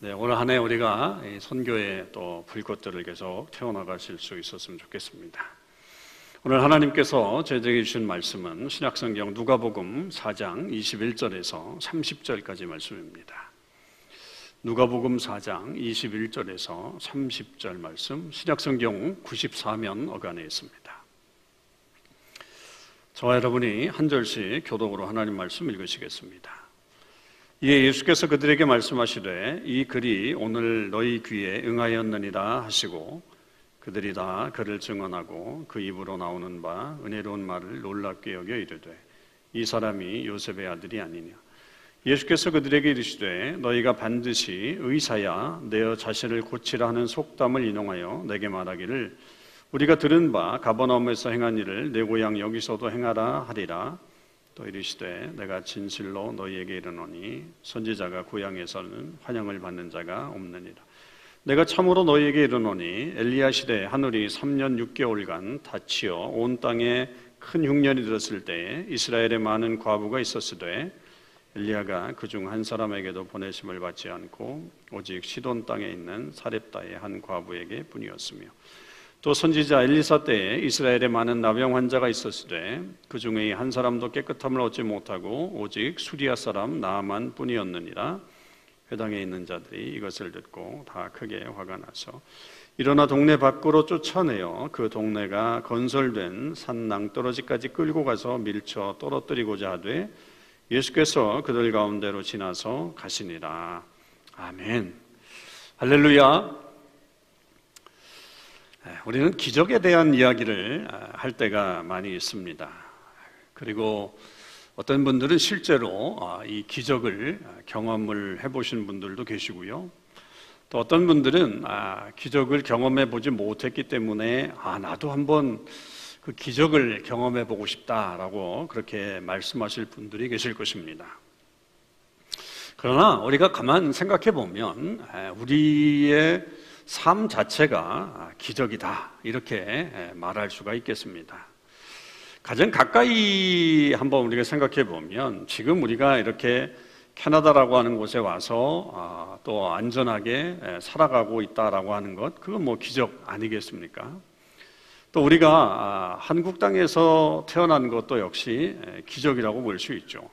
네, 오늘 한 해 우리가 선교의 또 불꽃들을 계속 태워나가실 수 있었으면 좋겠습니다. 오늘 하나님께서 제정해 주신 말씀은 신약성경 누가복음 4장 21절에서 30절까지 말씀입니다. 누가복음 4장 21절에서 30절 말씀 신약성경 94면 어간에 있습니다. 저와 여러분이 한 절씩 교독으로 하나님 말씀 읽으시겠습니다. 이에 예수께서 그들에게 말씀하시되 이 글이 오늘 너희 귀에 응하였느니라 하시고 그들이 다 그를 증언하고 그 입으로 나오는 바 은혜로운 말을 놀랍게 여겨 이르되 이 사람이 요셉의 아들이 아니냐? 예수께서 그들에게 이르시되 너희가 반드시 의사야 내어 자신을 고치라 하는 속담을 인용하여 내게 말하기를 우리가 들은 바 가버나움에서 행한 일을 내 고향 여기서도 행하라 하리라 또 이르시되 내가 진실로 너희에게 이르노니 선지자가 고향에서는 환영을 받는 자가 없느니라. 내가 참으로 너희에게 이르노니 엘리야 시대 하늘이 3년 6개월간 닫히어 온 땅에 큰 흉년이 들었을 때에 이스라엘에 많은 과부가 있었으되 엘리야가 그 중 한 사람에게도 보내심을 받지 않고 오직 시돈 땅에 있는 사렙다의 한 과부에게 뿐이었으며 또 선지자 엘리사 때에 이스라엘에 많은 나병 환자가 있었으되 그 중에 한 사람도 깨끗함을 얻지 못하고 오직 수리아 사람 나만 뿐이었느니라. 회당에 있는 자들이 이것을 듣고 다 크게 화가 나서 일어나 동네 밖으로 쫓아내어 그 동네가 건설된 산 낭떠러지까지 끌고 가서 밀쳐 떨어뜨리고자 하되 예수께서 그들 가운데로 지나서 가시니라. 아멘. 할렐루야. 네, 우리는 기적에 대한 이야기를 아, 할 때가 많이 있습니다. 그리고 어떤 분들은 실제로 아, 이 기적을 경험을 해보신 분들도 계시고요. 또 어떤 분들은 아, 기적을 경험해 보지 못했기 때문에 아, 나도 한번 그 기적을 경험해 보고 싶다라고 그렇게 말씀하실 분들이 계실 것입니다. 그러나 우리가 가만 생각해 보면 우리의 삶 자체가 기적이다. 이렇게 말할 수가 있겠습니다. 가장 가까이 한번 우리가 생각해 보면 지금 우리가 이렇게 캐나다라고 하는 곳에 와서 아, 또 안전하게 살아가고 있다라고 하는 것, 그건 뭐 기적 아니겠습니까? 또 우리가 아, 한국 땅에서 태어난 것도 역시 기적이라고 볼 수 있죠.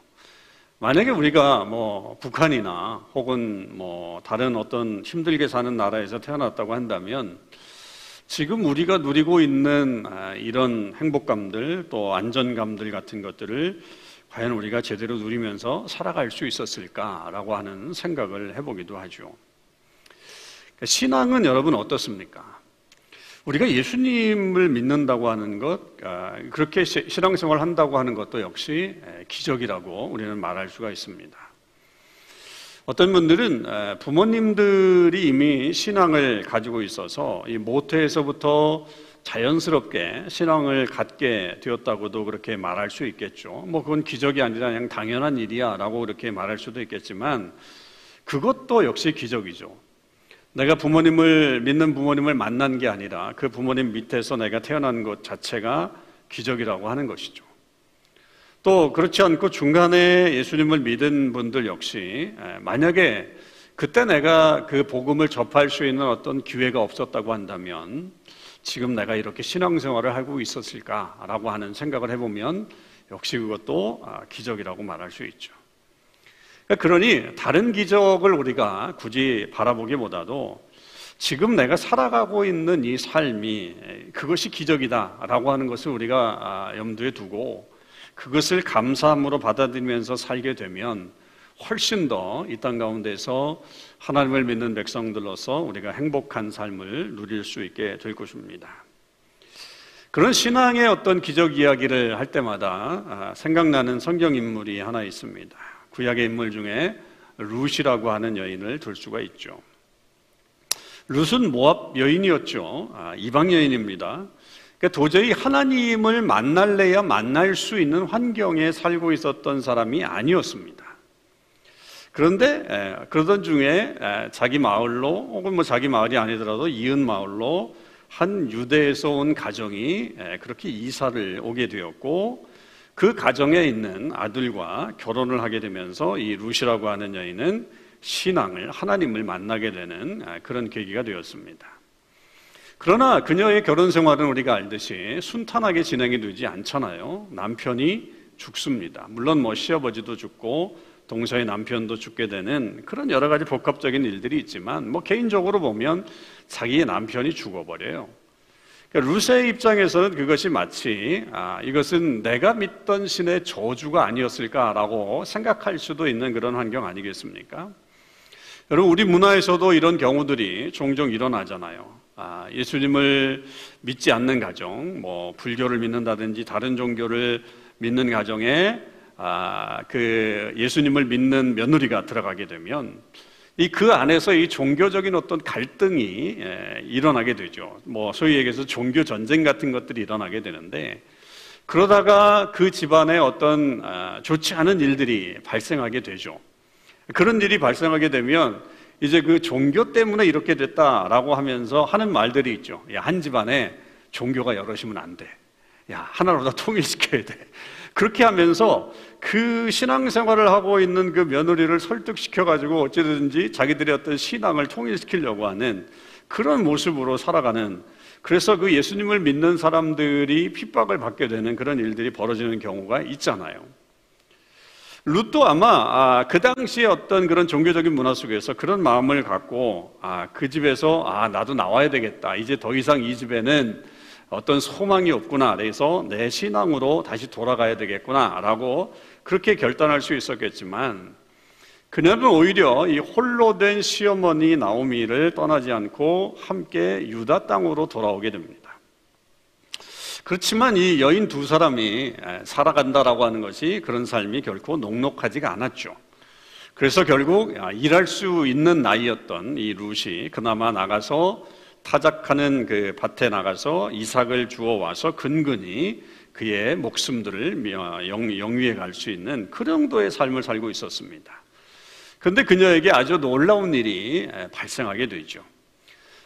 만약에 우리가 뭐 북한이나 혹은 뭐 다른 어떤 힘들게 사는 나라에서 태어났다고 한다면 지금 우리가 누리고 있는 아, 이런 행복감들 또 안전감들 같은 것들을 과연 우리가 제대로 누리면서 살아갈 수 있었을까라고 하는 생각을 해보기도 하죠. 그러니까 신앙은 여러분 어떻습니까? 우리가 예수님을 믿는다고 하는 것, 아, 그렇게 신앙생활 한다고 하는 것도 역시 기적이라고 우리는 말할 수가 있습니다. 어떤 분들은 부모님들이 이미 신앙을 가지고 있어서 이 모태에서부터 자연스럽게 신앙을 갖게 되었다고도 그렇게 말할 수 있겠죠. 뭐 그건 기적이 아니라 그냥 당연한 일이야 라고 그렇게 말할 수도 있겠지만 그것도 역시 기적이죠. 내가 부모님을 믿는 부모님을 만난 게 아니라 그 부모님 밑에서 내가 태어난 것 자체가 기적이라고 하는 것이죠. 또 그렇지 않고 중간에 예수님을 믿은 분들 역시 만약에 그때 내가 그 복음을 접할 수 있는 어떤 기회가 없었다고 한다면 지금 내가 이렇게 신앙생활을 하고 있었을까라고 하는 생각을 해보면 역시 그것도 아, 기적이라고 말할 수 있죠. 그러니까 그러니 다른 기적을 우리가 굳이 바라보기보다도 지금 내가 살아가고 있는 이 삶이 그것이 기적이다라고 하는 것을 우리가 아, 염두에 두고 그것을 감사함으로 받아들이면서 살게 되면 훨씬 더 이 땅 가운데서 하나님을 믿는 백성들로서 우리가 행복한 삶을 누릴 수 있게 될 것입니다. 그런 신앙의 어떤 기적 이야기를 할 때마다 아, 생각나는 성경 인물이 하나 있습니다. 구약의 인물 중에 룻이라고 하는 여인을 들 수가 있죠. 룻은 모압 여인이었죠. 아, 이방 여인입니다. 그러니까 도저히 하나님을 만날래야 만날 수 있는 환경에 살고 있었던 사람이 아니었습니다. 그런데 에, 그러던 중에 에, 자기 마을로 혹은 뭐 자기 마을이 아니더라도 이은 마을로 한 유대에서 온 가정이 에, 그렇게 이사를 오게 되었고 그 가정에 있는 아들과 결혼을 하게 되면서 이 루시라고 하는 여인은 신앙을 하나님을 만나게 되는 그런 계기가 되었습니다. 그러나 그녀의 결혼 생활은 우리가 알듯이 순탄하게 진행이 되지 않잖아요. 남편이 죽습니다. 물론 뭐 시아버지도 죽고 동서의 남편도 죽게 되는 그런 여러 가지 복합적인 일들이 있지만 뭐 개인적으로 보면 자기의 남편이 죽어버려요. 그러니까 루세의 입장에서는 그것이 마치 아, 이것은 내가 믿던 신의 저주가 아니었을까라고 생각할 수도 있는 그런 환경 아니겠습니까? 여러분 우리 문화에서도 이런 경우들이 종종 일어나잖아요. 아, 예수님을 믿지 않는 가정, 뭐 불교를 믿는다든지 다른 종교를 믿는 가정에 아, 그 예수님을 믿는 며느리가 들어가게 되면 이 그 안에서 이 종교적인 어떤 갈등이 예, 일어나게 되죠. 뭐 소위 얘기해서 종교 전쟁 같은 것들이 일어나게 되는데 그러다가 그 집안에 어떤 아, 좋지 않은 일들이 발생하게 되죠. 그런 일이 발생하게 되면 이제 그 종교 때문에 이렇게 됐다라고 하면서 하는 말들이 있죠. 야, 한 집안에 종교가 여럿이면 안 돼. 야, 하나로 다 통일시켜야 돼. 그렇게 하면서 그 신앙생활을 하고 있는 그 며느리를 설득시켜가지고 어찌든지 자기들의 어떤 신앙을 통일시키려고 하는 그런 모습으로 살아가는 그래서 그 예수님을 믿는 사람들이 핍박을 받게 되는 그런 일들이 벌어지는 경우가 있잖아요. 룻도 아마 아, 그 당시에 어떤 그런 종교적인 문화 속에서 그런 마음을 갖고 아, 그 집에서 아 나도 나와야 되겠다. 이제 더 이상 이 집에는 어떤 소망이 없구나. 그래서 내 신앙으로 다시 돌아가야 되겠구나. 라고 그렇게 결단할 수 있었겠지만, 그녀는 오히려 이 홀로 된 시어머니 나오미를 떠나지 않고 함께 유다 땅으로 돌아오게 됩니다. 그렇지만 이 여인 두 사람이 살아간다라고 하는 것이 그런 삶이 결코 녹록하지가 않았죠. 그래서 결국 일할 수 있는 나이였던 이 룻이 그나마 나가서 타작하는 그 밭에 나가서 이삭을 주워 와서 근근히 그의 목숨들을 영위해 갈 수 있는 그 정도의 삶을 살고 있었습니다. 그런데 그녀에게 아주 놀라운 일이 발생하게 되죠.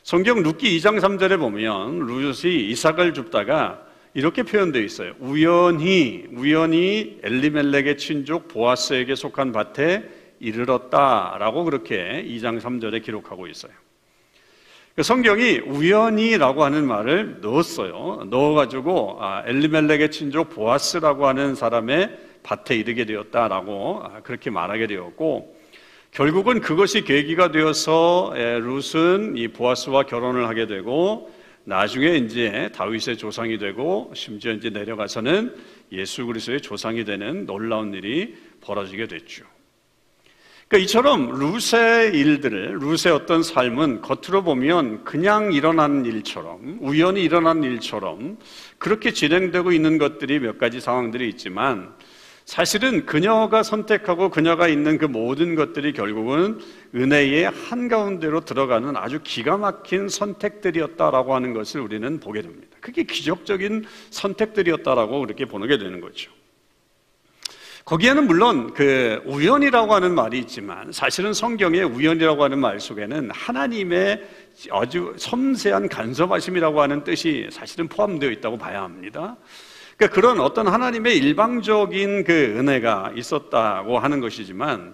성경 룻기 2장 3절에 보면 룻이 이삭을 줍다가 이렇게 표현되어 있어요. 우연히 우연히 엘리멜렉의 친족 보아스에게 속한 밭에 이르렀다라고 그렇게 2장 3절에 기록하고 있어요. 그 성경이 우연히라고 하는 말을 넣었어요. 넣어가지고 아, 엘리멜렉의 친족 보아스라고 하는 사람의 밭에 이르게 되었다라고 아, 그렇게 말하게 되었고 결국은 그것이 계기가 되어서 룻은 이 보아스와 결혼을 하게 되고 나중에 이제 다윗의 조상이 되고 심지어 이제 내려가서는 예수 그리스도의 조상이 되는 놀라운 일이 벌어지게 됐죠. 그러니까 이처럼 루세 일들을 루세 어떤 삶은 겉으로 보면 그냥 일어난 일처럼 우연히 일어난 일처럼 그렇게 진행되고 있는 것들이 몇 가지 상황들이 있지만 사실은 그녀가 선택하고 그녀가 있는 그 모든 것들이 결국은 은혜의 한가운데로 들어가는 아주 기가 막힌 선택들이었다라고 하는 것을 우리는 보게 됩니다. 그게 기적적인 선택들이었다라고 그렇게 보게 되는 거죠. 거기에는 물론 그 우연이라고 하는 말이 있지만 사실은 성경의 우연이라고 하는 말 속에는 하나님의 아주 섬세한 간섭하심이라고 하는 뜻이 사실은 포함되어 있다고 봐야 합니다. 그러니까 그런 어떤 하나님의 일방적인 그 은혜가 있었다고 하는 것이지만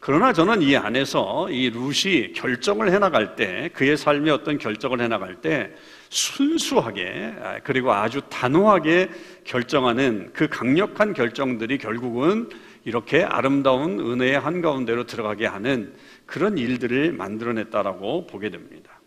그러나 저는 이 안에서 이 룻이 결정을 해나갈 때 그의 삶의 어떤 결정을 해나갈 때 순수하게 그리고 아주 단호하게 결정하는 그 강력한 결정들이 결국은 이렇게 아름다운 은혜의 한가운데로 들어가게 하는 그런 일들을 만들어냈다라고 보게 됩니다.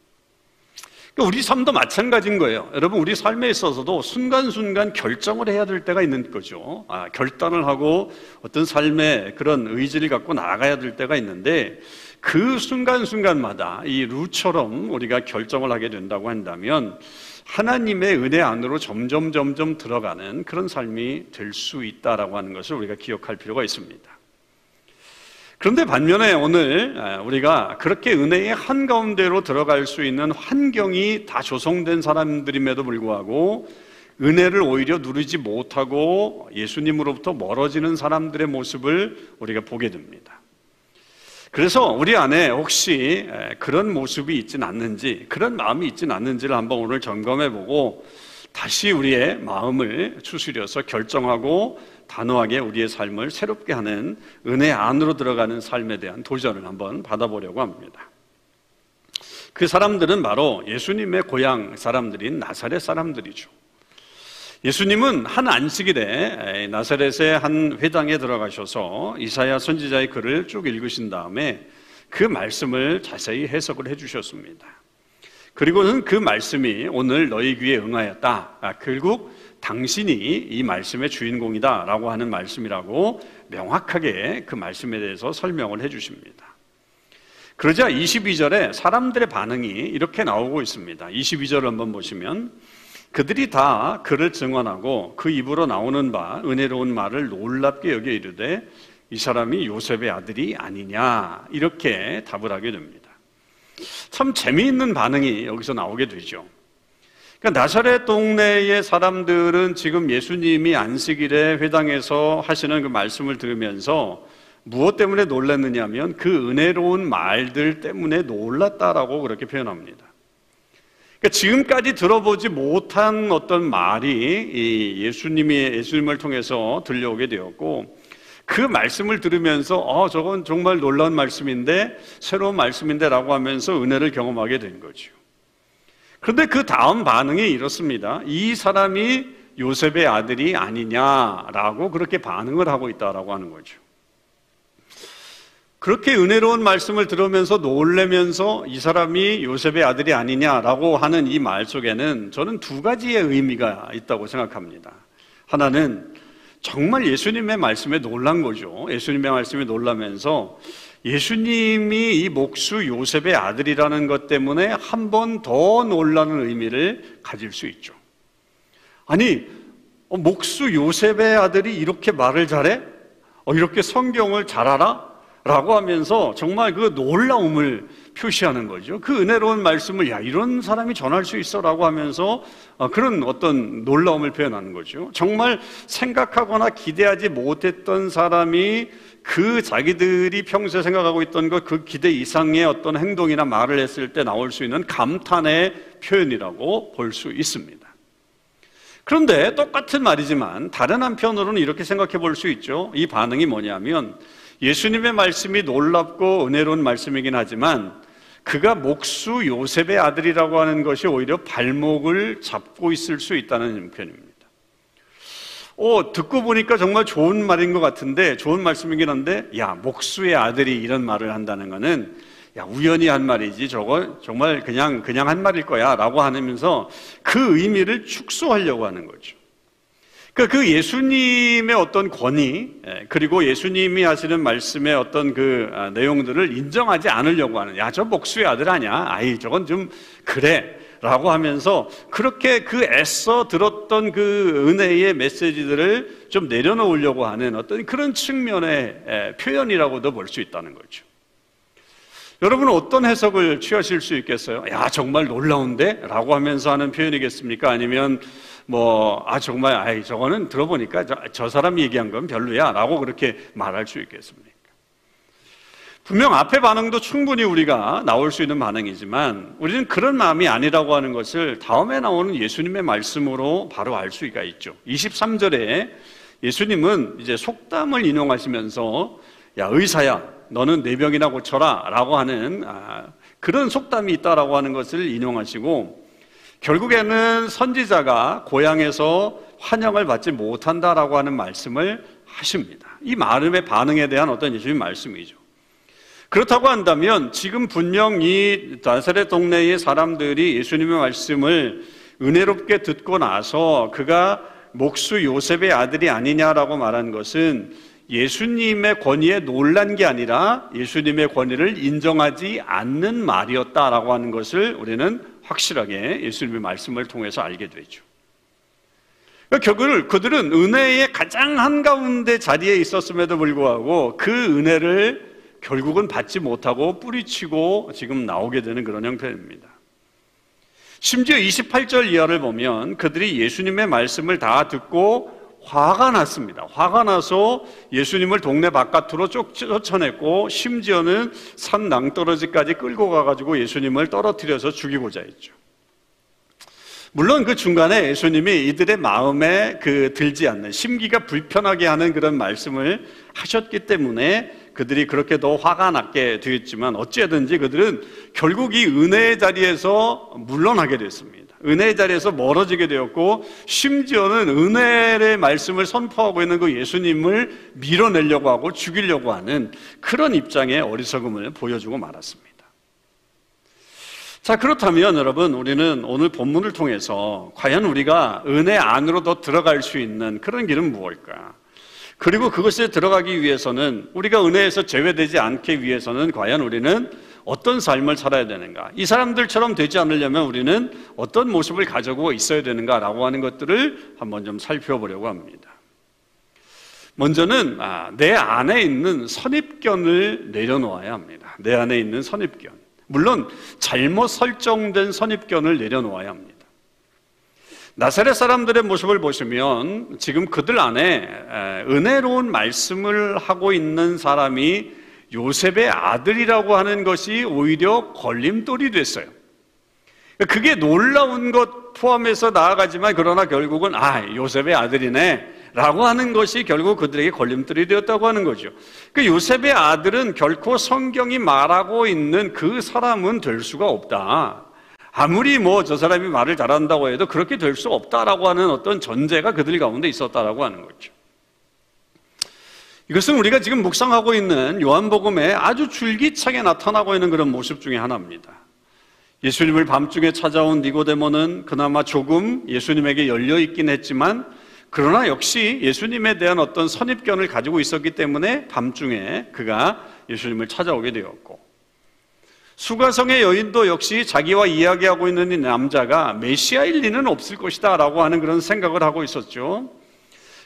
그러니까 우리 삶도 마찬가지인 거예요. 여러분, 우리 삶에 있어서도 순간순간 결정을 해야 될 때가 있는 거죠. 아, 결단을 하고 어떤 삶의 그런 의지를 갖고 나아가야 될 때가 있는데 그 순간순간마다 이 루처럼 우리가 결정을 하게 된다고 한다면 하나님의 은혜 안으로 점점 점점 들어가는 그런 삶이 될 수 있다라고 하는 것을 우리가 기억할 필요가 있습니다. 그런데 반면에 오늘 우리가 그렇게 은혜의 한가운데로 들어갈 수 있는 환경이 다 조성된 사람들임에도 불구하고 은혜를 오히려 누리지 못하고 예수님으로부터 멀어지는 사람들의 모습을 우리가 보게 됩니다. 그래서 우리 안에 혹시 그런 모습이 있지는 않는지, 그런 마음이 있지는 않는지를 한번 오늘 점검해 보고 다시 우리의 마음을 추스려서 결정하고 단호하게 우리의 삶을 새롭게 하는 은혜 안으로 들어가는 삶에 대한 도전을 한번 받아보려고 합니다. 그 사람들은 바로 예수님의 고향 사람들인 나사렛 사람들이죠. 예수님은 한 안식일에 나사렛의 한 회당에 들어가셔서 이사야 선지자의 글을 쭉 읽으신 다음에 그 말씀을 자세히 해석을 해 주셨습니다. 그리고는 그 말씀이 오늘 너희 귀에 응하였다. 아, 결국 당신이 이 말씀의 주인공이다. 라고 하는 말씀이라고 명확하게 그 말씀에 대해서 설명을 해 주십니다. 그러자 22절에 사람들의 반응이 이렇게 나오고 있습니다. 22절을 한번 보시면 그들이 다 그를 증언하고 그 입으로 나오는 바 은혜로운 말을 놀랍게 여겨 이르되 이 사람이 요셉의 아들이 아니냐 이렇게 답을 하게 됩니다. 참 재미있는 반응이 여기서 나오게 되죠. 그러니까 나사렛 동네의 사람들은 지금 예수님이 안식일에 회당에서 하시는 그 말씀을 들으면서 무엇 때문에 놀랐느냐면 그 은혜로운 말들 때문에 놀랐다라고 그렇게 표현합니다. 그러니까 지금까지 들어보지 못한 어떤 말이 예수님이 예수님을 통해서 들려오게 되었고 그 말씀을 들으면서 어 저건 정말 놀라운 말씀인데 새로운 말씀인데라고 하면서 은혜를 경험하게 된 거죠. 그런데 그 다음 반응이 이렇습니다. 이 사람이 요셉의 아들이 아니냐라고 그렇게 반응을 하고 있다라고 하는 거죠. 그렇게 은혜로운 말씀을 들으면서 놀래면서 이 사람이 요셉의 아들이 아니냐라고 하는 이 말 속에는 저는 두 가지의 의미가 있다고 생각합니다. 하나는 정말 예수님의 말씀에 놀란 거죠. 예수님의 말씀에 놀라면서 예수님이 이 목수 요셉의 아들이라는 것 때문에 한 번 더 놀라는 의미를 가질 수 있죠. 아니, 어, 목수 요셉의 아들이 이렇게 말을 잘해? 어, 이렇게 성경을 잘 알아? 라고 하면서 정말 그 놀라움을 표시하는 거죠. 그 은혜로운 말씀을 야 이런 사람이 전할 수 있어 라고 하면서 어, 그런 어떤 놀라움을 표현하는 거죠. 정말 생각하거나 기대하지 못했던 사람이 그 자기들이 평소에 생각하고 있던 것 그 기대 이상의 어떤 행동이나 말을 했을 때 나올 수 있는 감탄의 표현이라고 볼 수 있습니다. 그런데 똑같은 말이지만 다른 한편으로는 이렇게 생각해 볼 수 있죠. 이 반응이 뭐냐면 예수님의 말씀이 놀랍고 은혜로운 말씀이긴 하지만 그가 목수 요셉의 아들이라고 하는 것이 오히려 발목을 잡고 있을 수 있다는 표현입니다. 어, 듣고 보니까 정말 좋은 말인 것 같은데, 좋은 말씀이긴 한데, 야, 목수의 아들이 이런 말을 한다는 것은, 야, 우연히 한 말이지, 저거 정말 그냥, 그냥 한 말일 거야, 라고 하면서 그 의미를 축소하려고 하는 거죠. 그러니까 그 예수님의 어떤 권위 예, 그리고 예수님이 하시는 말씀의 어떤 그 아, 내용들을 인정하지 않으려고 하는 야 저 목수의 아들 아니야 아이 저건 좀 그래 라고 하면서 그렇게 그 애써 들었던 그 은혜의 메시지들을 좀 내려놓으려고 하는 어떤 그런 측면의 예, 표현이라고도 볼 수 있다는 거죠. 여러분은 어떤 해석을 취하실 수 있겠어요? 야, 정말 놀라운데? 라고 하면서 하는 표현이겠습니까? 아니면 뭐, 아, 정말, 아이, 저거는 들어보니까 저, 저 사람이 얘기한 건 별로야. 라고 그렇게 말할 수 있겠습니까? 분명 앞에 반응도 충분히 우리가 나올 수 있는 반응이지만 우리는 그런 마음이 아니라고 하는 것을 다음에 나오는 예수님의 말씀으로 바로 알 수가 있죠. 23절에 예수님은 이제 속담을 인용하시면서 야, 의사야, 너는 내 병이나 고쳐라. 라고 하는 아, 그런 속담이 있다라고 하는 것을 인용하시고 결국에는 선지자가 고향에서 환영을 받지 못한다라고 하는 말씀을 하십니다. 이 말음의 반응에 대한 어떤 예수님 말씀이죠. 그렇다고 한다면 지금 분명 이 나사렛 동네의 사람들이 예수님의 말씀을 은혜롭게 듣고 나서 그가 목수 요셉의 아들이 아니냐라고 말한 것은 예수님의 권위에 놀란 게 아니라 예수님의 권위를 인정하지 않는 말이었다라고 하는 것을 우리는 확실하게 예수님의 말씀을 통해서 알게 되죠. 결국 그들은 은혜의 가장 한가운데 자리에 있었음에도 불구하고 그 은혜를 결국은 받지 못하고 뿌리치고 지금 나오게 되는 그런 형편입니다. 심지어 28절 이하를 보면 그들이 예수님의 말씀을 다 듣고 화가 났습니다. 화가 나서 예수님을 동네 바깥으로 쫓아냈고 심지어는 산 낭떠러지까지 끌고 가가지고 예수님을 떨어뜨려서 죽이고자 했죠. 물론 그 중간에 예수님이 이들의 마음에 그 들지 않는 심기가 불편하게 하는 그런 말씀을 하셨기 때문에 그들이 그렇게 더 화가 났게 되었지만 어찌든지 그들은 결국 이 은혜의 자리에서 물러나게 됐습니다. 은혜의 자리에서 멀어지게 되었고 심지어는 은혜의 말씀을 선포하고 있는 그 예수님을 밀어내려고 하고 죽이려고 하는 그런 입장의 어리석음을 보여주고 말았습니다. 자, 그렇다면 여러분, 우리는 오늘 본문을 통해서 과연 우리가 은혜 안으로 더 들어갈 수 있는 그런 길은 무엇일까? 그리고 그것에 들어가기 위해서는 우리가 은혜에서 제외되지 않기 위해서는 과연 우리는 어떤 삶을 살아야 되는가? 이 사람들처럼 되지 않으려면 우리는 어떤 모습을 가지고 있어야 되는가라고 하는 것들을 한번 좀 살펴보려고 합니다. 먼저는 아, 내 안에 있는 선입견을 내려놓아야 합니다. 내 안에 있는 선입견. 물론 잘못 설정된 선입견을 내려놓아야 합니다. 나사렛 사람들의 모습을 보시면 지금 그들 안에 은혜로운 말씀을 하고 있는 사람이 요셉의 아들이라고 하는 것이 오히려 걸림돌이 됐어요. 그게 놀라운 것 포함해서 나아가지만 그러나 결국은 아, 요셉의 아들이네. 라고 하는 것이 결국 그들에게 걸림돌이 되었다고 하는 거죠. 그 요셉의 아들은 결코 성경이 말하고 있는 그 사람은 될 수가 없다. 아무리 뭐 저 사람이 말을 잘한다고 해도 그렇게 될 수 없다라고 하는 어떤 전제가 그들 가운데 있었다라고 하는 거죠. 이것은 우리가 지금 묵상하고 있는 요한복음에 아주 줄기차게 나타나고 있는 그런 모습 중에 하나입니다. 예수님을 밤중에 찾아온 니고데모는 그나마 조금 예수님에게 열려 있긴 했지만 그러나 역시 예수님에 대한 어떤 선입견을 가지고 있었기 때문에 밤중에 그가 예수님을 찾아오게 되었고 수가성의 여인도 역시 자기와 이야기하고 있는 이 남자가 메시아일 리는 없을 것이다 라고 하는 그런 생각을 하고 있었죠.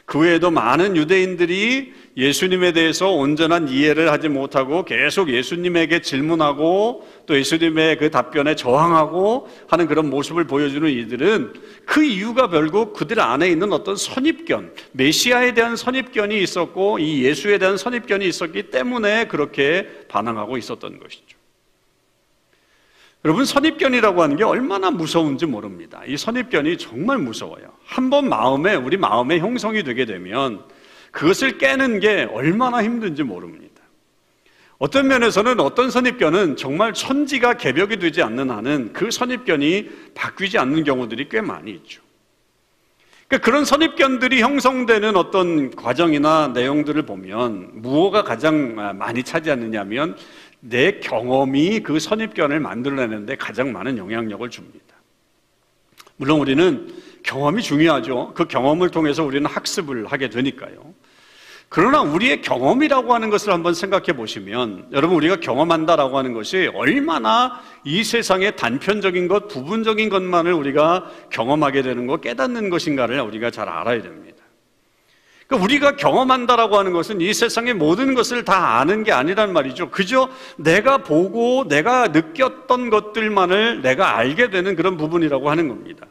그 외에도 많은 유대인들이 예수님에 대해서 온전한 이해를 하지 못하고 계속 예수님에게 질문하고 또 예수님의 그 답변에 저항하고 하는 그런 모습을 보여주는 이들은 그 이유가 결국 그들 안에 있는 어떤 선입견, 메시아에 대한 선입견이 있었고 이 예수에 대한 선입견이 있었기 때문에 그렇게 반항하고 있었던 것이죠. 여러분 선입견이라고 하는 게 얼마나 무서운지 모릅니다. 이 선입견이 정말 무서워요. 한 번 마음에 우리 마음의 형성이 되게 되면 그것을 깨는 게 얼마나 힘든지 모릅니다. 어떤 면에서는 어떤 선입견은 정말 천지가 개벽이 되지 않는 한은 그 선입견이 바뀌지 않는 경우들이 꽤 많이 있죠. 그러니까 그런 선입견들이 형성되는 어떤 과정이나 내용들을 보면 무엇가 가장 많이 차지하느냐면 내 경험이 그 선입견을 만들어내는데 가장 많은 영향력을 줍니다. 물론 우리는 경험이 중요하죠. 그 경험을 통해서 우리는 학습을 하게 되니까요. 그러나 우리의 경험이라고 하는 것을 한번 생각해 보시면 여러분 우리가 경험한다라고 하는 것이 얼마나 이 세상의 단편적인 것, 부분적인 것만을 우리가 경험하게 되는 것, 깨닫는 것인가를 우리가 잘 알아야 됩니다. 그러니까 우리가 경험한다라고 하는 것은 이 세상의 모든 것을 다 아는 게 아니란 말이죠. 그저 내가 보고 내가 느꼈던 것들만을 내가 알게 되는 그런 부분이라고 하는 겁니다.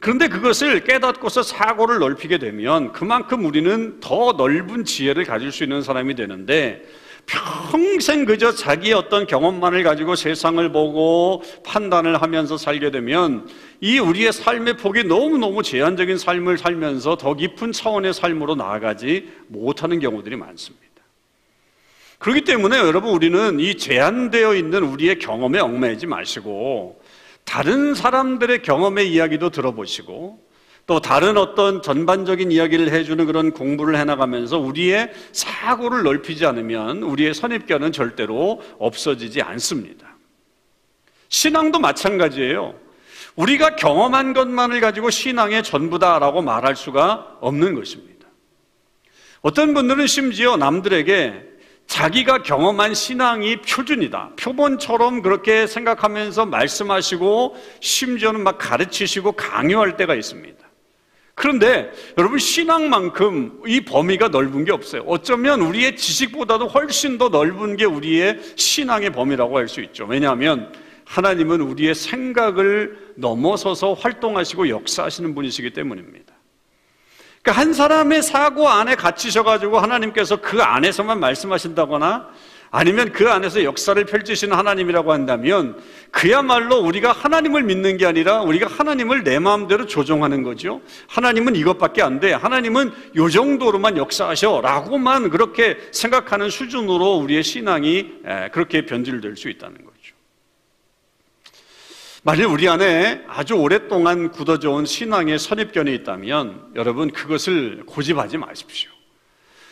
그런데 그것을 깨닫고서 사고를 넓히게 되면 그만큼 우리는 더 넓은 지혜를 가질 수 있는 사람이 되는데 평생 그저 자기의 어떤 경험만을 가지고 세상을 보고 판단을 하면서 살게 되면 이 우리의 삶의 폭이 너무너무 제한적인 삶을 살면서 더 깊은 차원의 삶으로 나아가지 못하는 경우들이 많습니다. 그렇기 때문에 여러분 우리는 이 제한되어 있는 우리의 경험에 얽매이지 마시고 다른 사람들의 경험의 이야기도 들어보시고 또 다른 어떤 전반적인 이야기를 해주는 그런 공부를 해나가면서 우리의 사고를 넓히지 않으면 우리의 선입견은 절대로 없어지지 않습니다. 신앙도 마찬가지예요. 우리가 경험한 것만을 가지고 신앙의 전부다라고 말할 수가 없는 것입니다. 어떤 분들은 심지어 남들에게 자기가 경험한 신앙이 표준이다. 표본처럼 그렇게 생각하면서 말씀하시고 심지어는 막 가르치시고 강요할 때가 있습니다. 그런데 여러분 신앙만큼 이 범위가 넓은 게 없어요. 어쩌면 우리의 지식보다도 훨씬 더 넓은 게 우리의 신앙의 범위라고 할 수 있죠. 왜냐하면 하나님은 우리의 생각을 넘어서서 활동하시고 역사하시는 분이시기 때문입니다. 그러니까 한 사람의 사고 안에 갇히셔가지고 하나님께서 그 안에서만 말씀하신다거나 아니면 그 안에서 역사를 펼치시는 하나님이라고 한다면 그야말로 우리가 하나님을 믿는 게 아니라 우리가 하나님을 내 마음대로 조종하는 거죠. 하나님은 이것밖에 안 돼. 하나님은 요 정도로만 역사하셔. 라고만 그렇게 생각하는 수준으로 우리의 신앙이 그렇게 변질될 수 있다는 거죠. 만일 우리 안에 아주 오랫동안 굳어져 온 신앙의 선입견이 있다면 여러분 그것을 고집하지 마십시오.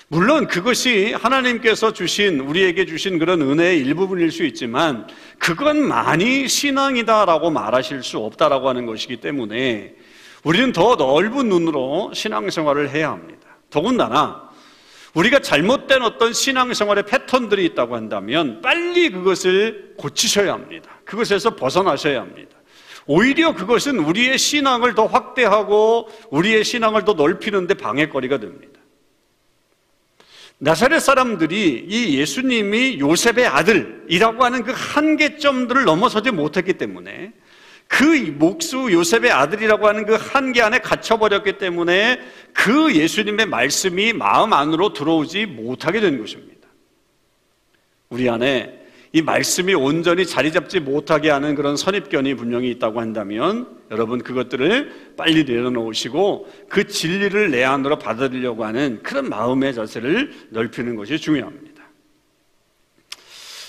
물론 그것이 하나님께서 주신 우리에게 주신 그런 은혜의 일부분일 수 있지만 그건 많이 신앙이다라고 말하실 수 없다라고 하는 것이기 때문에 우리는 더 넓은 눈으로 신앙생활을 해야 합니다. 더군다나 우리가 잘못된 어떤 신앙생활의 패턴들이 있다고 한다면 빨리 그것을 고치셔야 합니다. 그것에서 벗어나셔야 합니다. 오히려 그것은 우리의 신앙을 더 확대하고 우리의 신앙을 더 넓히는데 방해거리가 됩니다. 나사렛 사람들이 이 예수님이 요셉의 아들이라고 하는 그 한계점들을 넘어서지 못했기 때문에 그 목수 요셉의 아들이라고 하는 그 한계 안에 갇혀버렸기 때문에 그 예수님의 말씀이 마음 안으로 들어오지 못하게 된 것입니다. 우리 안에 이 말씀이 온전히 자리 잡지 못하게 하는 그런 선입견이 분명히 있다고 한다면 여러분 그것들을 빨리 내려놓으시고 그 진리를 내 안으로 받아들이려고 하는 그런 마음의 자세를 넓히는 것이 중요합니다.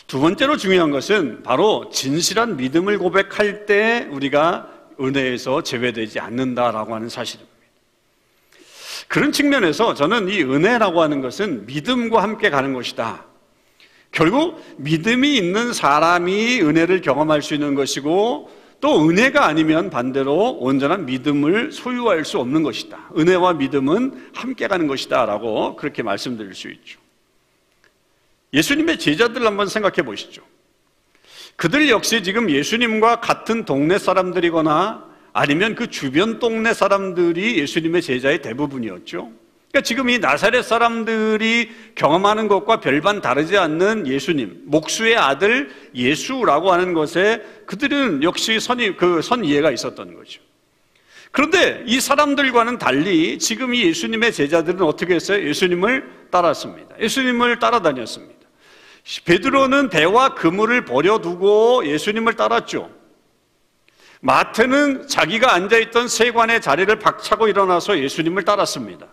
두 번째로 중요한 것은 바로 진실한 믿음을 고백할 때 우리가 은혜에서 제외되지 않는다라고 하는 사실입니다. 그런 측면에서 저는 이 은혜라고 하는 것은 믿음과 함께 가는 것이다. 결국 믿음이 있는 사람이 은혜를 경험할 수 있는 것이고 또 은혜가 아니면 반대로 온전한 믿음을 소유할 수 없는 것이다. 은혜와 믿음은 함께 가는 것이다. 라고 그렇게 말씀드릴 수 있죠. 예수님의 제자들 한번 생각해 보시죠. 그들 역시 지금 예수님과 같은 동네 사람들이거나 아니면 그 주변 동네 사람들이 예수님의 제자의 대부분이었죠. 그러니까 지금 이 나사렛 사람들이 경험하는 것과 별반 다르지 않는 예수님, 목수의 아들 예수라고 하는 것에 그들은 역시 선이 그 선이해가 있었던 거죠. 그런데 이 사람들과는 달리 지금 이 예수님의 제자들은 어떻게 했어요? 예수님을 따랐습니다. 예수님을 따라다녔습니다. 베드로는 배와 그물을 버려두고 예수님을 따랐죠. 마태는 자기가 앉아있던 세관의 자리를 박차고 일어나서 예수님을 따랐습니다.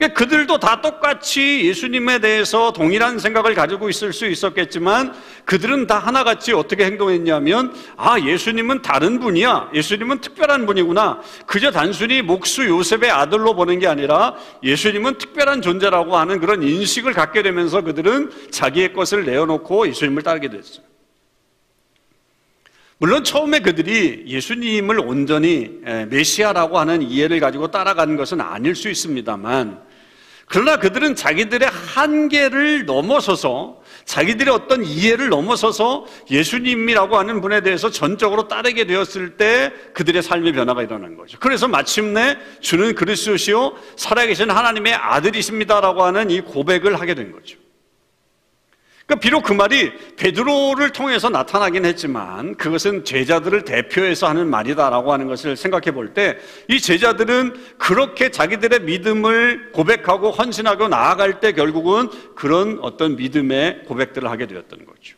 그러니까 그들도 다 똑같이 예수님에 대해서 동일한 생각을 가지고 있을 수 있었겠지만 그들은 다 하나같이 어떻게 행동했냐면 아 예수님은 다른 분이야. 예수님은 특별한 분이구나. 그저 단순히 목수 요셉의 아들로 보는 게 아니라 예수님은 특별한 존재라고 하는 그런 인식을 갖게 되면서 그들은 자기의 것을 내어놓고 예수님을 따르게 됐어요. 물론 처음에 그들이 예수님을 온전히 메시아라고 하는 이해를 가지고 따라가는 것은 아닐 수 있습니다만 그러나 그들은 자기들의 한계를 넘어서서 자기들의 어떤 이해를 넘어서서 예수님이라고 하는 분에 대해서 전적으로 따르게 되었을 때 그들의 삶의 변화가 일어난 거죠. 그래서 마침내 주는 그리스도시요 살아계신 하나님의 아들이십니다라고 하는 이 고백을 하게 된 거죠. 그러니까 비록 그 말이 베드로를 통해서 나타나긴 했지만 그것은 제자들을 대표해서 하는 말이다라고 하는 것을 생각해 볼 때 이 제자들은 그렇게 자기들의 믿음을 고백하고 헌신하고 나아갈 때 결국은 그런 어떤 믿음의 고백들을 하게 되었던 거죠.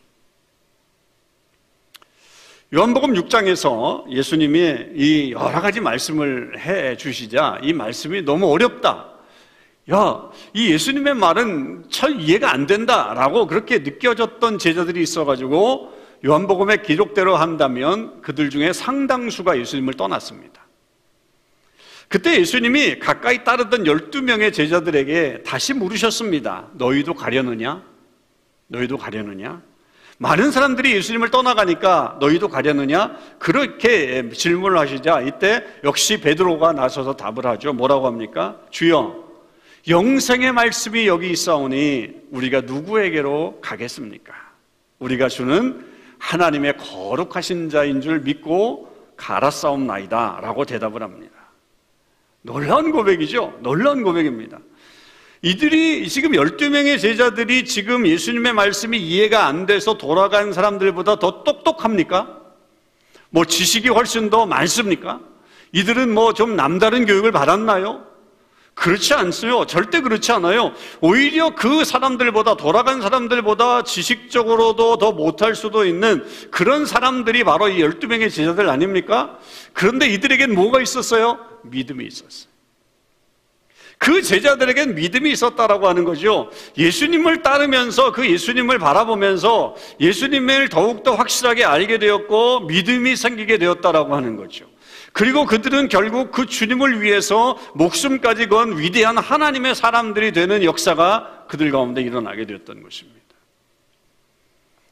요한복음 6장에서 예수님이 이 여러 가지 말씀을 해 주시자 이 말씀이 너무 어렵다. 야, 이 예수님의 말은 철 이해가 안 된다라고 그렇게 느껴졌던 제자들이 있어가지고 요한복음의 기록대로 한다면 그들 중에 상당수가 예수님을 떠났습니다. 그때 예수님이 가까이 따르던 12명의 제자들에게 다시 물으셨습니다. 너희도 가려느냐? 너희도 가려느냐? 많은 사람들이 예수님을 떠나가니까 너희도 가려느냐? 그렇게 질문을 하시자 이때 역시 베드로가 나서서 답을 하죠. 뭐라고 합니까? 주여, 영생의 말씀이 여기 있사오니 우리가 누구에게로 가겠습니까? 우리가 주는 하나님의 거룩하신 자인 줄 믿고 갈아싸움나이다 라고 대답을 합니다. 놀라운 고백이죠. 놀라운 고백입니다. 이들이 지금 12명의 제자들이 지금 예수님의 말씀이 이해가 안 돼서 돌아간 사람들보다 더 똑똑합니까? 뭐 지식이 훨씬 더 많습니까? 이들은 뭐 좀 남다른 교육을 받았나요? 그렇지 않어요. 절대 그렇지 않아요. 오히려 그 사람들보다, 돌아간 사람들보다 지식적으로도 더 못할 수도 있는 그런 사람들이 바로 이 12명의 제자들 아닙니까? 그런데 이들에겐 뭐가 있었어요? 믿음이 있었어요. 그 제자들에겐 믿음이 있었다라고 하는 거죠. 예수님을 따르면서 그 예수님을 바라보면서 예수님을 더욱더 확실하게 알게 되었고 믿음이 생기게 되었다라고 하는 거죠. 그리고 그들은 결국 그 주님을 위해서 목숨까지 건 위대한 하나님의 사람들이 되는 역사가 그들 가운데 일어나게 되었던 것입니다.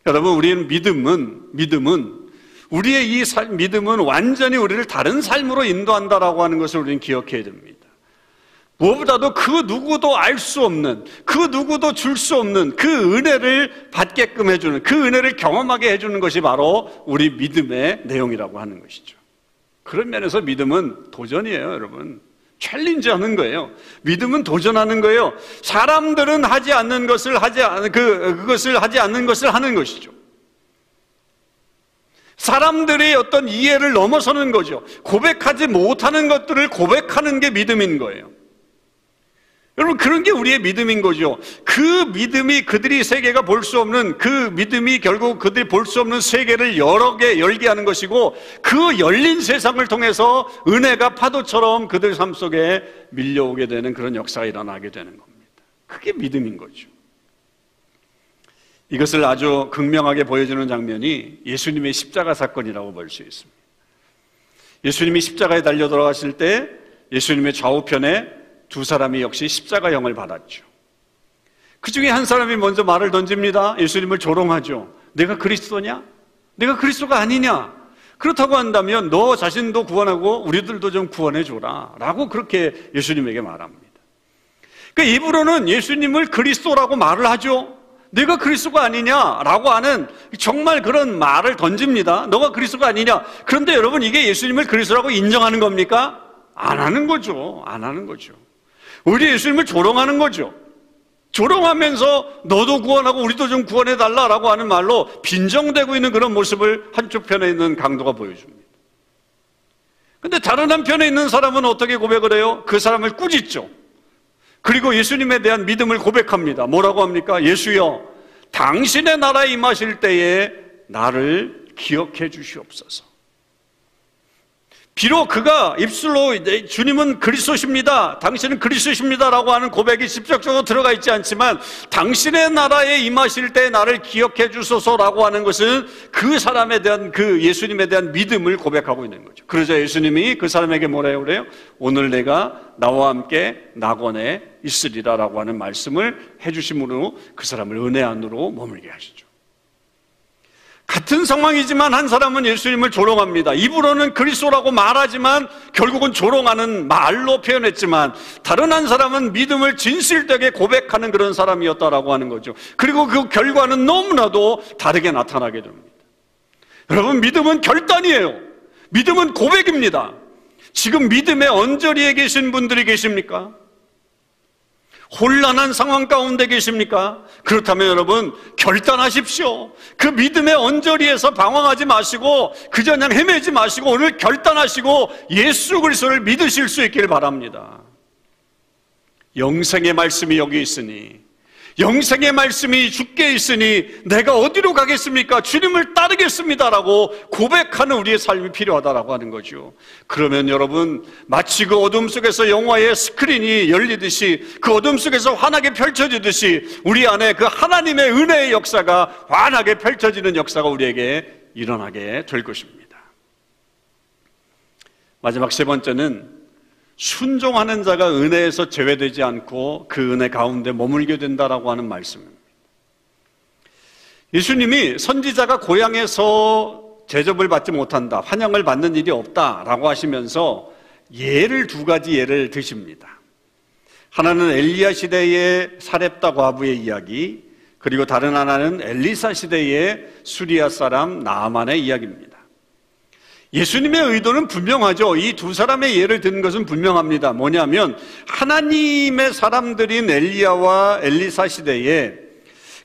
여러분, 우리는 믿음은, 믿음은, 우리의 이 삶, 믿음은 완전히 우리를 다른 삶으로 인도한다라고 하는 것을 우리는 기억해야 됩니다. 무엇보다도 그 누구도 알 수 없는, 그 누구도 줄 수 없는 그 은혜를 받게끔 해주는, 그 은혜를 경험하게 해주는 것이 바로 우리 믿음의 내용이라고 하는 것이죠. 그런 면에서 믿음은 도전이에요, 여러분. 챌린지 하는 거예요. 믿음은 도전하는 거예요. 사람들은 하지 않는 것을 하지 않, 그, 그것을 하지 않는 것을 하는 것이죠. 사람들의 어떤 이해를 넘어서는 거죠. 고백하지 못하는 것들을 고백하는 게 믿음인 거예요. 여러분 그런 게 우리의 믿음인 거죠. 그 믿음이 그들이 세계가 볼 수 없는 그 믿음이 결국 그들이 볼 수 없는 세계를 여러 개 열게 하는 것이고 그 열린 세상을 통해서 은혜가 파도처럼 그들 삶 속에 밀려오게 되는 그런 역사가 일어나게 되는 겁니다. 그게 믿음인 거죠. 이것을 아주 극명하게 보여주는 장면이 예수님의 십자가 사건이라고 볼 수 있습니다. 예수님이 십자가에 달려 돌아가실 때 예수님의 좌우편에 두 사람이 역시 십자가 형을 받았죠. 그 중에 한 사람이 먼저 말을 던집니다. 예수님을 조롱하죠. 내가 그리스도냐? 내가 그리스도가 아니냐? 그렇다고 한다면 너 자신도 구원하고 우리들도 좀 구원해 줘라. 라고 그렇게 예수님에게 말합니다. 그러니까 입으로는 예수님을 그리스도라고 말을 하죠. 내가 그리스도가 아니냐라고 하는 정말 그런 말을 던집니다. 너가 그리스도가 아니냐. 그런데 여러분 이게 예수님을 그리스도라고 인정하는 겁니까? 안 하는 거죠. 안 하는 거죠. 우리 예수님을 조롱하는 거죠. 조롱하면서 너도 구원하고 우리도 좀 구원해 달라라고 하는 말로 빈정되고 있는 그런 모습을 한쪽 편에 있는 강도가 보여줍니다. 근데 다른 한편에 있는 사람은 어떻게 고백을 해요? 그 사람을 꾸짖죠. 그리고 예수님에 대한 믿음을 고백합니다. 뭐라고 합니까? 예수여, 당신의 나라에 임하실 때에 나를 기억해 주시옵소서. 비록 그가 입술로 주님은 그리스도십니다. 당신은 그리스도십니다라고 하는 고백이 직접적으로 들어가 있지 않지만 당신의 나라에 임하실 때 나를 기억해 주소서라고 하는 것은 그 사람에 대한 그 예수님에 대한 믿음을 고백하고 있는 거죠. 그러자 예수님이 그 사람에게 뭐라고 그래요? 오늘 내가 나와 함께 낙원에 있으리라라고 하는 말씀을 해 주심으로 그 사람을 은혜 안으로 머물게 하시죠. 같은 상황이지만 한 사람은 예수님을 조롱합니다. 입으로는 그리스도라고 말하지만 결국은 조롱하는 말로 표현했지만 다른 한 사람은 믿음을 진실되게 고백하는 그런 사람이었다라고 하는 거죠. 그리고 그 결과는 너무나도 다르게 나타나게 됩니다. 여러분 믿음은 결단이에요. 믿음은 고백입니다. 지금 믿음의 언저리에 계신 분들이 계십니까? 혼란한 상황 가운데 계십니까? 그렇다면 여러분 결단하십시오. 그 믿음의 언저리에서 방황하지 마시고 그저 그냥 헤매지 마시고 오늘 결단하시고 예수 그리스도를 믿으실 수 있기를 바랍니다. 영생의 말씀이 여기 있으니 영생의 말씀이 죽게 있으니 내가 어디로 가겠습니까? 주님을 따르겠습니다라고 고백하는 우리의 삶이 필요하다라고 하는 거죠. 그러면 여러분 마치 그 어둠 속에서 영화의 스크린이 열리듯이 그 어둠 속에서 환하게 펼쳐지듯이 우리 안에 그 하나님의 은혜의 역사가 환하게 펼쳐지는 역사가 우리에게 일어나게 될 것입니다. 마지막 세 번째는 순종하는 자가 은혜에서 제외되지 않고 그 은혜 가운데 머물게 된다라고 하는 말씀입니다. 예수님이 선지자가 고향에서 제접을 받지 못한다, 환영을 받는 일이 없다라고 하시면서 예를 두 가지 예를 드십니다. 하나는 엘리야 시대의 사렙다 과부의 이야기, 그리고 다른 하나는 엘리사 시대의 수리아 사람 나아만의 이야기입니다. 예수님의 의도는 분명하죠. 이 두 사람의 예를 든 것은 분명합니다. 뭐냐면 하나님의 사람들인 엘리야와 엘리사 시대에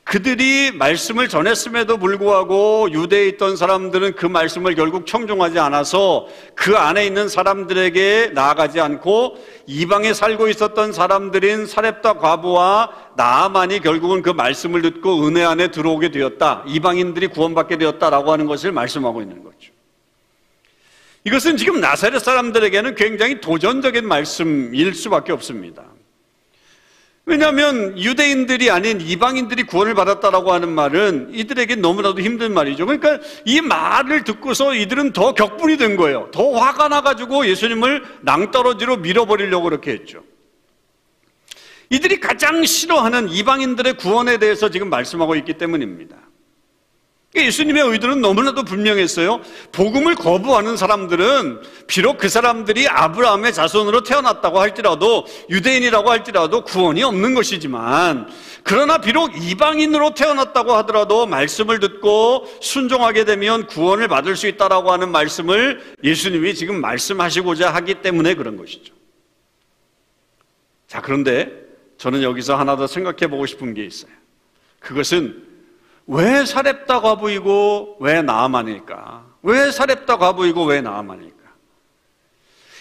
그들이 말씀을 전했음에도 불구하고 유대에 있던 사람들은 그 말씀을 결국 청종하지 않아서 그 안에 있는 사람들에게 나아가지 않고 이방에 살고 있었던 사람들인 사렙다 과부와 나아만이 결국은 그 말씀을 듣고 은혜 안에 들어오게 되었다. 이방인들이 구원받게 되었다라고 하는 것을 말씀하고 있는 거죠. 이것은 지금 나사렛 사람들에게는 굉장히 도전적인 말씀일 수밖에 없습니다. 왜냐하면 유대인들이 아닌 이방인들이 구원을 받았다라고 하는 말은 이들에게 너무나도 힘든 말이죠. 그러니까 이 말을 듣고서 이들은 더 격분이 된 거예요. 더 화가 나가지고 예수님을 낭떠러지로 밀어버리려고 그렇게 했죠. 이들이 가장 싫어하는 이방인들의 구원에 대해서 지금 말씀하고 있기 때문입니다. 예수님의 의도는 너무나도 분명했어요. 복음을 거부하는 사람들은 비록 그 사람들이 아브라함의 자손으로 태어났다고 할지라도 유대인이라고 할지라도 구원이 없는 것이지만 그러나 비록 이방인으로 태어났다고 하더라도 말씀을 듣고 순종하게 되면 구원을 받을 수 있다라고 하는 말씀을 예수님이 지금 말씀하시고자 하기 때문에 그런 것이죠. 자, 그런데 저는 여기서 하나 더 생각해 보고 싶은 게 있어요. 그것은 왜 사렙다 과부이고 왜 나아만일까? 왜 사렙다 과부이고 왜 나아만일까?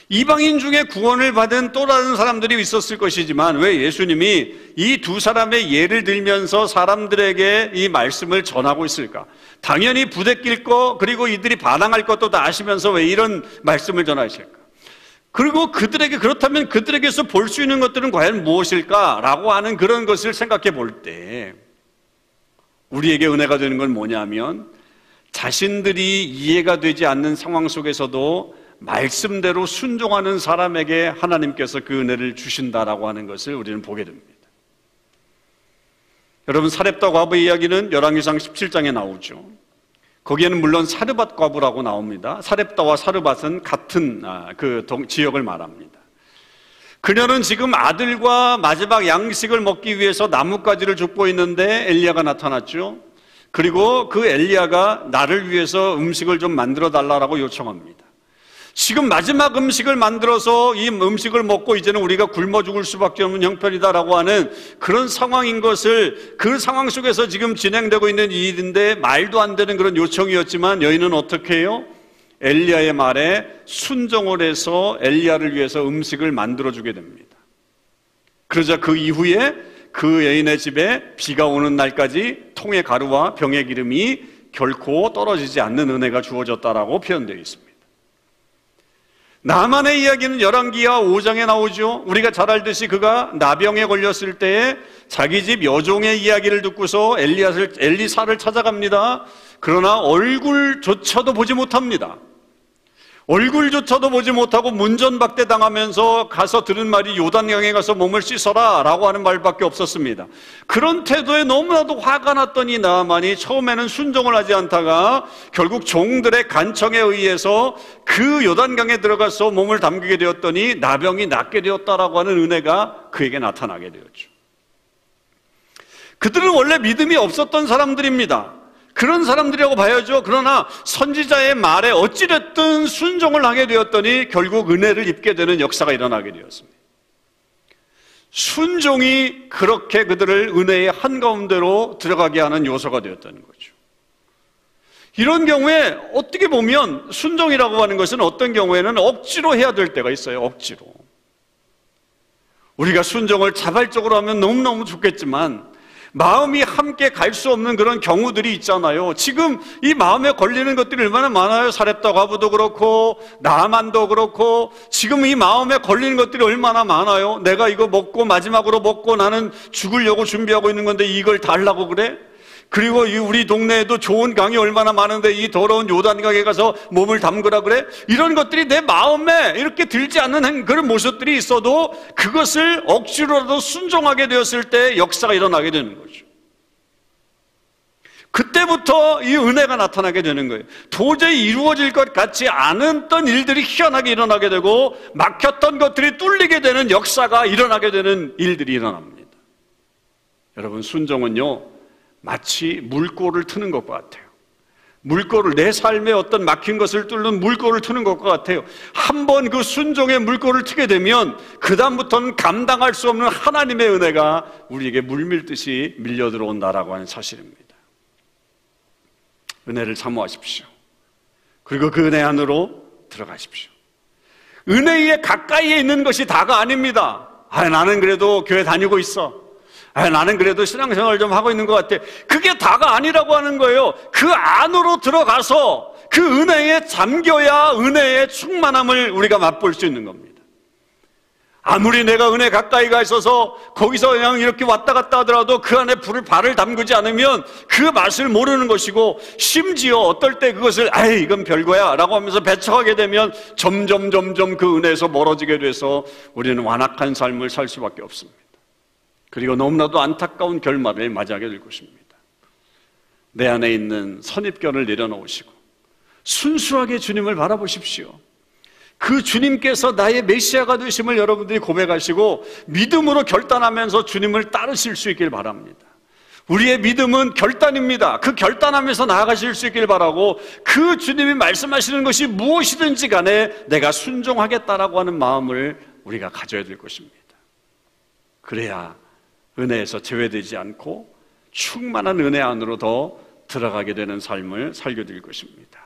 이방인 중에 구원을 받은 또 다른 사람들이 있었을 것이지만 왜 예수님이 이 두 사람의 예를 들면서 사람들에게 이 말씀을 전하고 있을까? 당연히 부대낄 거 그리고 이들이 반항할 것도 다 아시면서 왜 이런 말씀을 전하실까? 그리고 그들에게 그렇다면 그들에게서 볼 수 있는 것들은 과연 무엇일까라고 하는 그런 것을 생각해 볼 때 우리에게 은혜가 되는 건 뭐냐면 자신들이 이해가 되지 않는 상황 속에서도 말씀대로 순종하는 사람에게 하나님께서 그 은혜를 주신다라고 하는 것을 우리는 보게 됩니다. 여러분 사렙다 과부의 이야기는 열왕기상 17장에 나오죠. 거기에는 물론 사르밧 과부라고 나옵니다. 사렙다와 사르밧은 같은 아, 그 지역을 말합니다. 그녀는 지금 아들과 마지막 양식을 먹기 위해서 나뭇가지를 줍고 있는데 엘리야가 나타났죠. 그리고 그 엘리야가 나를 위해서 음식을 좀 만들어 달라고 요청합니다. 지금 마지막 음식을 만들어서 이 음식을 먹고 이제는 우리가 굶어 죽을 수밖에 없는 형편이다라고 하는 그런 상황인 것을 그 상황 속에서 지금 진행되고 있는 일인데 말도 안 되는 그런 요청이었지만 여인은 어떻게 해요? 엘리야의 말에 순종을 해서 엘리야를 위해서 음식을 만들어 주게 됩니다. 그러자 그 이후에 그 여인의 집에 비가 오는 날까지 통의 가루와 병의 기름이 결코 떨어지지 않는 은혜가 주어졌다라고 표현되어 있습니다. 나만의 이야기는 열왕기하 5장에 나오죠. 우리가 잘 알듯이 그가 나병에 걸렸을 때에 자기 집 여종의 이야기를 듣고서 엘리사를 찾아갑니다. 그러나 얼굴조차도 보지 못합니다. 얼굴조차도 보지 못하고 문전박대 당하면서 가서 들은 말이 요단강에 가서 몸을 씻어라 라고 하는 말밖에 없었습니다. 그런 태도에 너무나도 화가 이 나만이 처음에는 순종을 하지 않다가 결국 종들의 간청에 의해서 그 요단강에 들어가서 몸을 담그게 되었더니 나병이 낫게 되었다라고 하는 은혜가 그에게 나타나게 되었죠. 그들은 원래 믿음이 없었던 사람들입니다. 그런 사람들이라고 봐야죠. 그러나 선지자의 말에 어찌됐든 순종을 하게 되었더니 결국 은혜를 입게 되는 역사가 일어나게 되었습니다. 순종이 그렇게 그들을 은혜의 한가운데로 들어가게 하는 요소가 되었다는 거죠. 이런 경우에 어떻게 보면 순종이라고 하는 것은 어떤 경우에는 억지로 해야 될 때가 있어요. 억지로. 우리가 순종을 자발적으로 하면 너무너무 좋겠지만 마음이 함께 갈 수 없는 그런 경우들이 있잖아요. 지금 이 마음에 걸리는 것들이 얼마나 많아요. 사렙다 과부도 그렇고 나만도 그렇고 지금 이 마음에 걸리는 것들이 얼마나 많아요. 내가 이거 먹고 마지막으로 먹고 나는 죽으려고 준비하고 있는 건데 이걸 달라고 그래? 그리고 우리 동네에도 좋은 강이 얼마나 많은데 이 더러운 요단강에 가서 몸을 담그라 그래? 이런 것들이 내 마음에 이렇게 들지 않는 그런 모습들이 있어도 그것을 억지로라도 순종하게 되었을 때 역사가 일어나게 되는 거죠. 그때부터 이 은혜가 나타나게 되는 거예요. 도저히 이루어질 것 같지 않았던 일들이 희한하게 일어나게 되고 막혔던 것들이 뚫리게 되는 역사가 일어나게 되는 일들이 일어납니다. 여러분, 순종은요, 마치 물꼬를 트는 것과 같아요. 물꼬를 내 삶에 어떤 막힌 것을 뚫는 물꼬를 트는 것과 같아요. 한 번 그 순종의 물꼬를 트게 되면 그 다음부터는 감당할 수 없는 하나님의 은혜가 우리에게 물밀듯이 밀려 들어온다라고 하는 사실입니다. 은혜를 사모하십시오. 그리고 그 은혜 안으로 들어가십시오. 은혜에 가까이에 있는 것이 다가 아닙니다. 아, 나는 그래도 교회 다니고 있어. 아, 나는 그래도 신앙생활 좀 하고 있는 것 같아. 그게 다가 아니라고 하는 거예요. 그 안으로 들어가서 그 은혜에 잠겨야 은혜의 충만함을 우리가 맛볼 수 있는 겁니다. 아무리 내가 은혜 가까이 가 있어서 거기서 그냥 이렇게 왔다 갔다 하더라도 그 안에 불을 발을 담그지 않으면 그 맛을 모르는 것이고 심지어 어떨 때 그것을 아이 이건 별거야 라고 하면서 배척하게 되면 점점 점점 그 은혜에서 멀어지게 돼서 우리는 완악한 삶을 살 수밖에 없습니다. 그리고 너무나도 안타까운 결말을 맞이하게 될 것입니다. 내 안에 있는 선입견을 내려놓으시고 순수하게 주님을 바라보십시오. 그 주님께서 나의 메시아가 되심을 여러분들이 고백하시고 믿음으로 결단하면서 주님을 따르실 수 있길 바랍니다. 우리의 믿음은 결단입니다. 그 결단하면서 나아가실 수 있길 바라고 그 주님이 말씀하시는 것이 무엇이든지 간에 내가 순종하겠다라고 하는 마음을 우리가 가져야 될 것입니다. 그래야 은혜에서 제외되지 않고 충만한 은혜 안으로 더 들어가게 되는 삶을 살게 될 것입니다.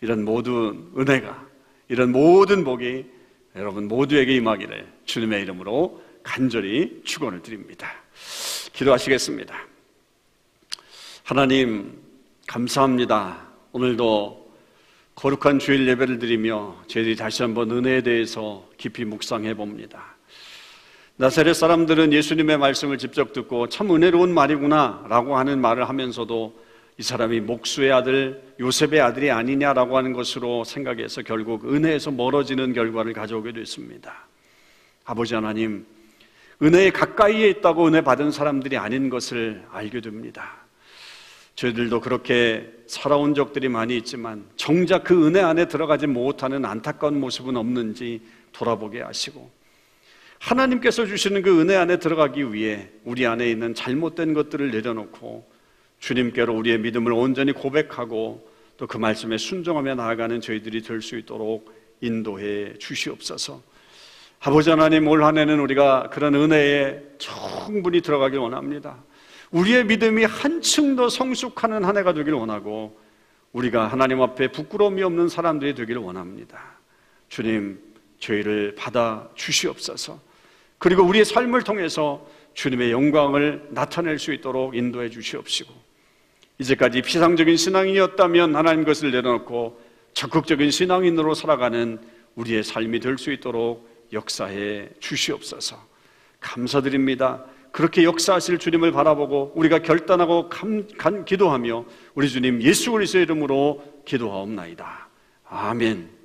이런 모든 은혜가 이런 모든 복이 여러분 모두에게 임하기를 주님의 이름으로 간절히 축원을 드립니다. 기도하시겠습니다. 하나님 감사합니다. 오늘도 거룩한 주일 예배를 드리며 저희들이 다시 한번 은혜에 대해서 깊이 묵상해 봅니다. 나사렛 사람들은 예수님의 말씀을 직접 듣고 참 은혜로운 말이구나 라고 하는 말을 하면서도 이 사람이 목수의 아들 요셉의 아들이 아니냐라고 하는 것으로 생각해서 결국 은혜에서 멀어지는 결과를 가져오게 됐습니다. 아버지 하나님, 은혜에 가까이에 있다고 은혜 받은 사람들이 아닌 것을 알게 됩니다. 저희들도 그렇게 살아온 적들이 많이 있지만 정작 그 은혜 안에 들어가지 못하는 안타까운 모습은 없는지 돌아보게 하시고 하나님께서 주시는 그 은혜 안에 들어가기 위해 우리 안에 있는 잘못된 것들을 내려놓고 주님께로 우리의 믿음을 온전히 고백하고 또 그 말씀에 순종하며 나아가는 저희들이 될 수 있도록 인도해 주시옵소서. 아버지 하나님 올 한해는 우리가 그런 은혜에 충분히 들어가길 원합니다. 우리의 믿음이 한층 더 성숙하는 한 해가 되길 원하고 우리가 하나님 앞에 부끄러움이 없는 사람들이 되기를 원합니다. 주님, 저희를 받아 주시옵소서. 그리고 우리의 삶을 통해서 주님의 영광을 나타낼 수 있도록 인도해 주시옵시고 이제까지 피상적인 신앙이었다면 하나님 것을 내려놓고 적극적인 신앙인으로 살아가는 우리의 삶이 될 수 있도록 역사해 주시옵소서. 감사드립니다. 그렇게 역사하실 주님을 바라보고 우리가 결단하고 감, 간, 기도하며 우리 주님 예수 그리스도의 이름으로 기도하옵나이다. 아멘.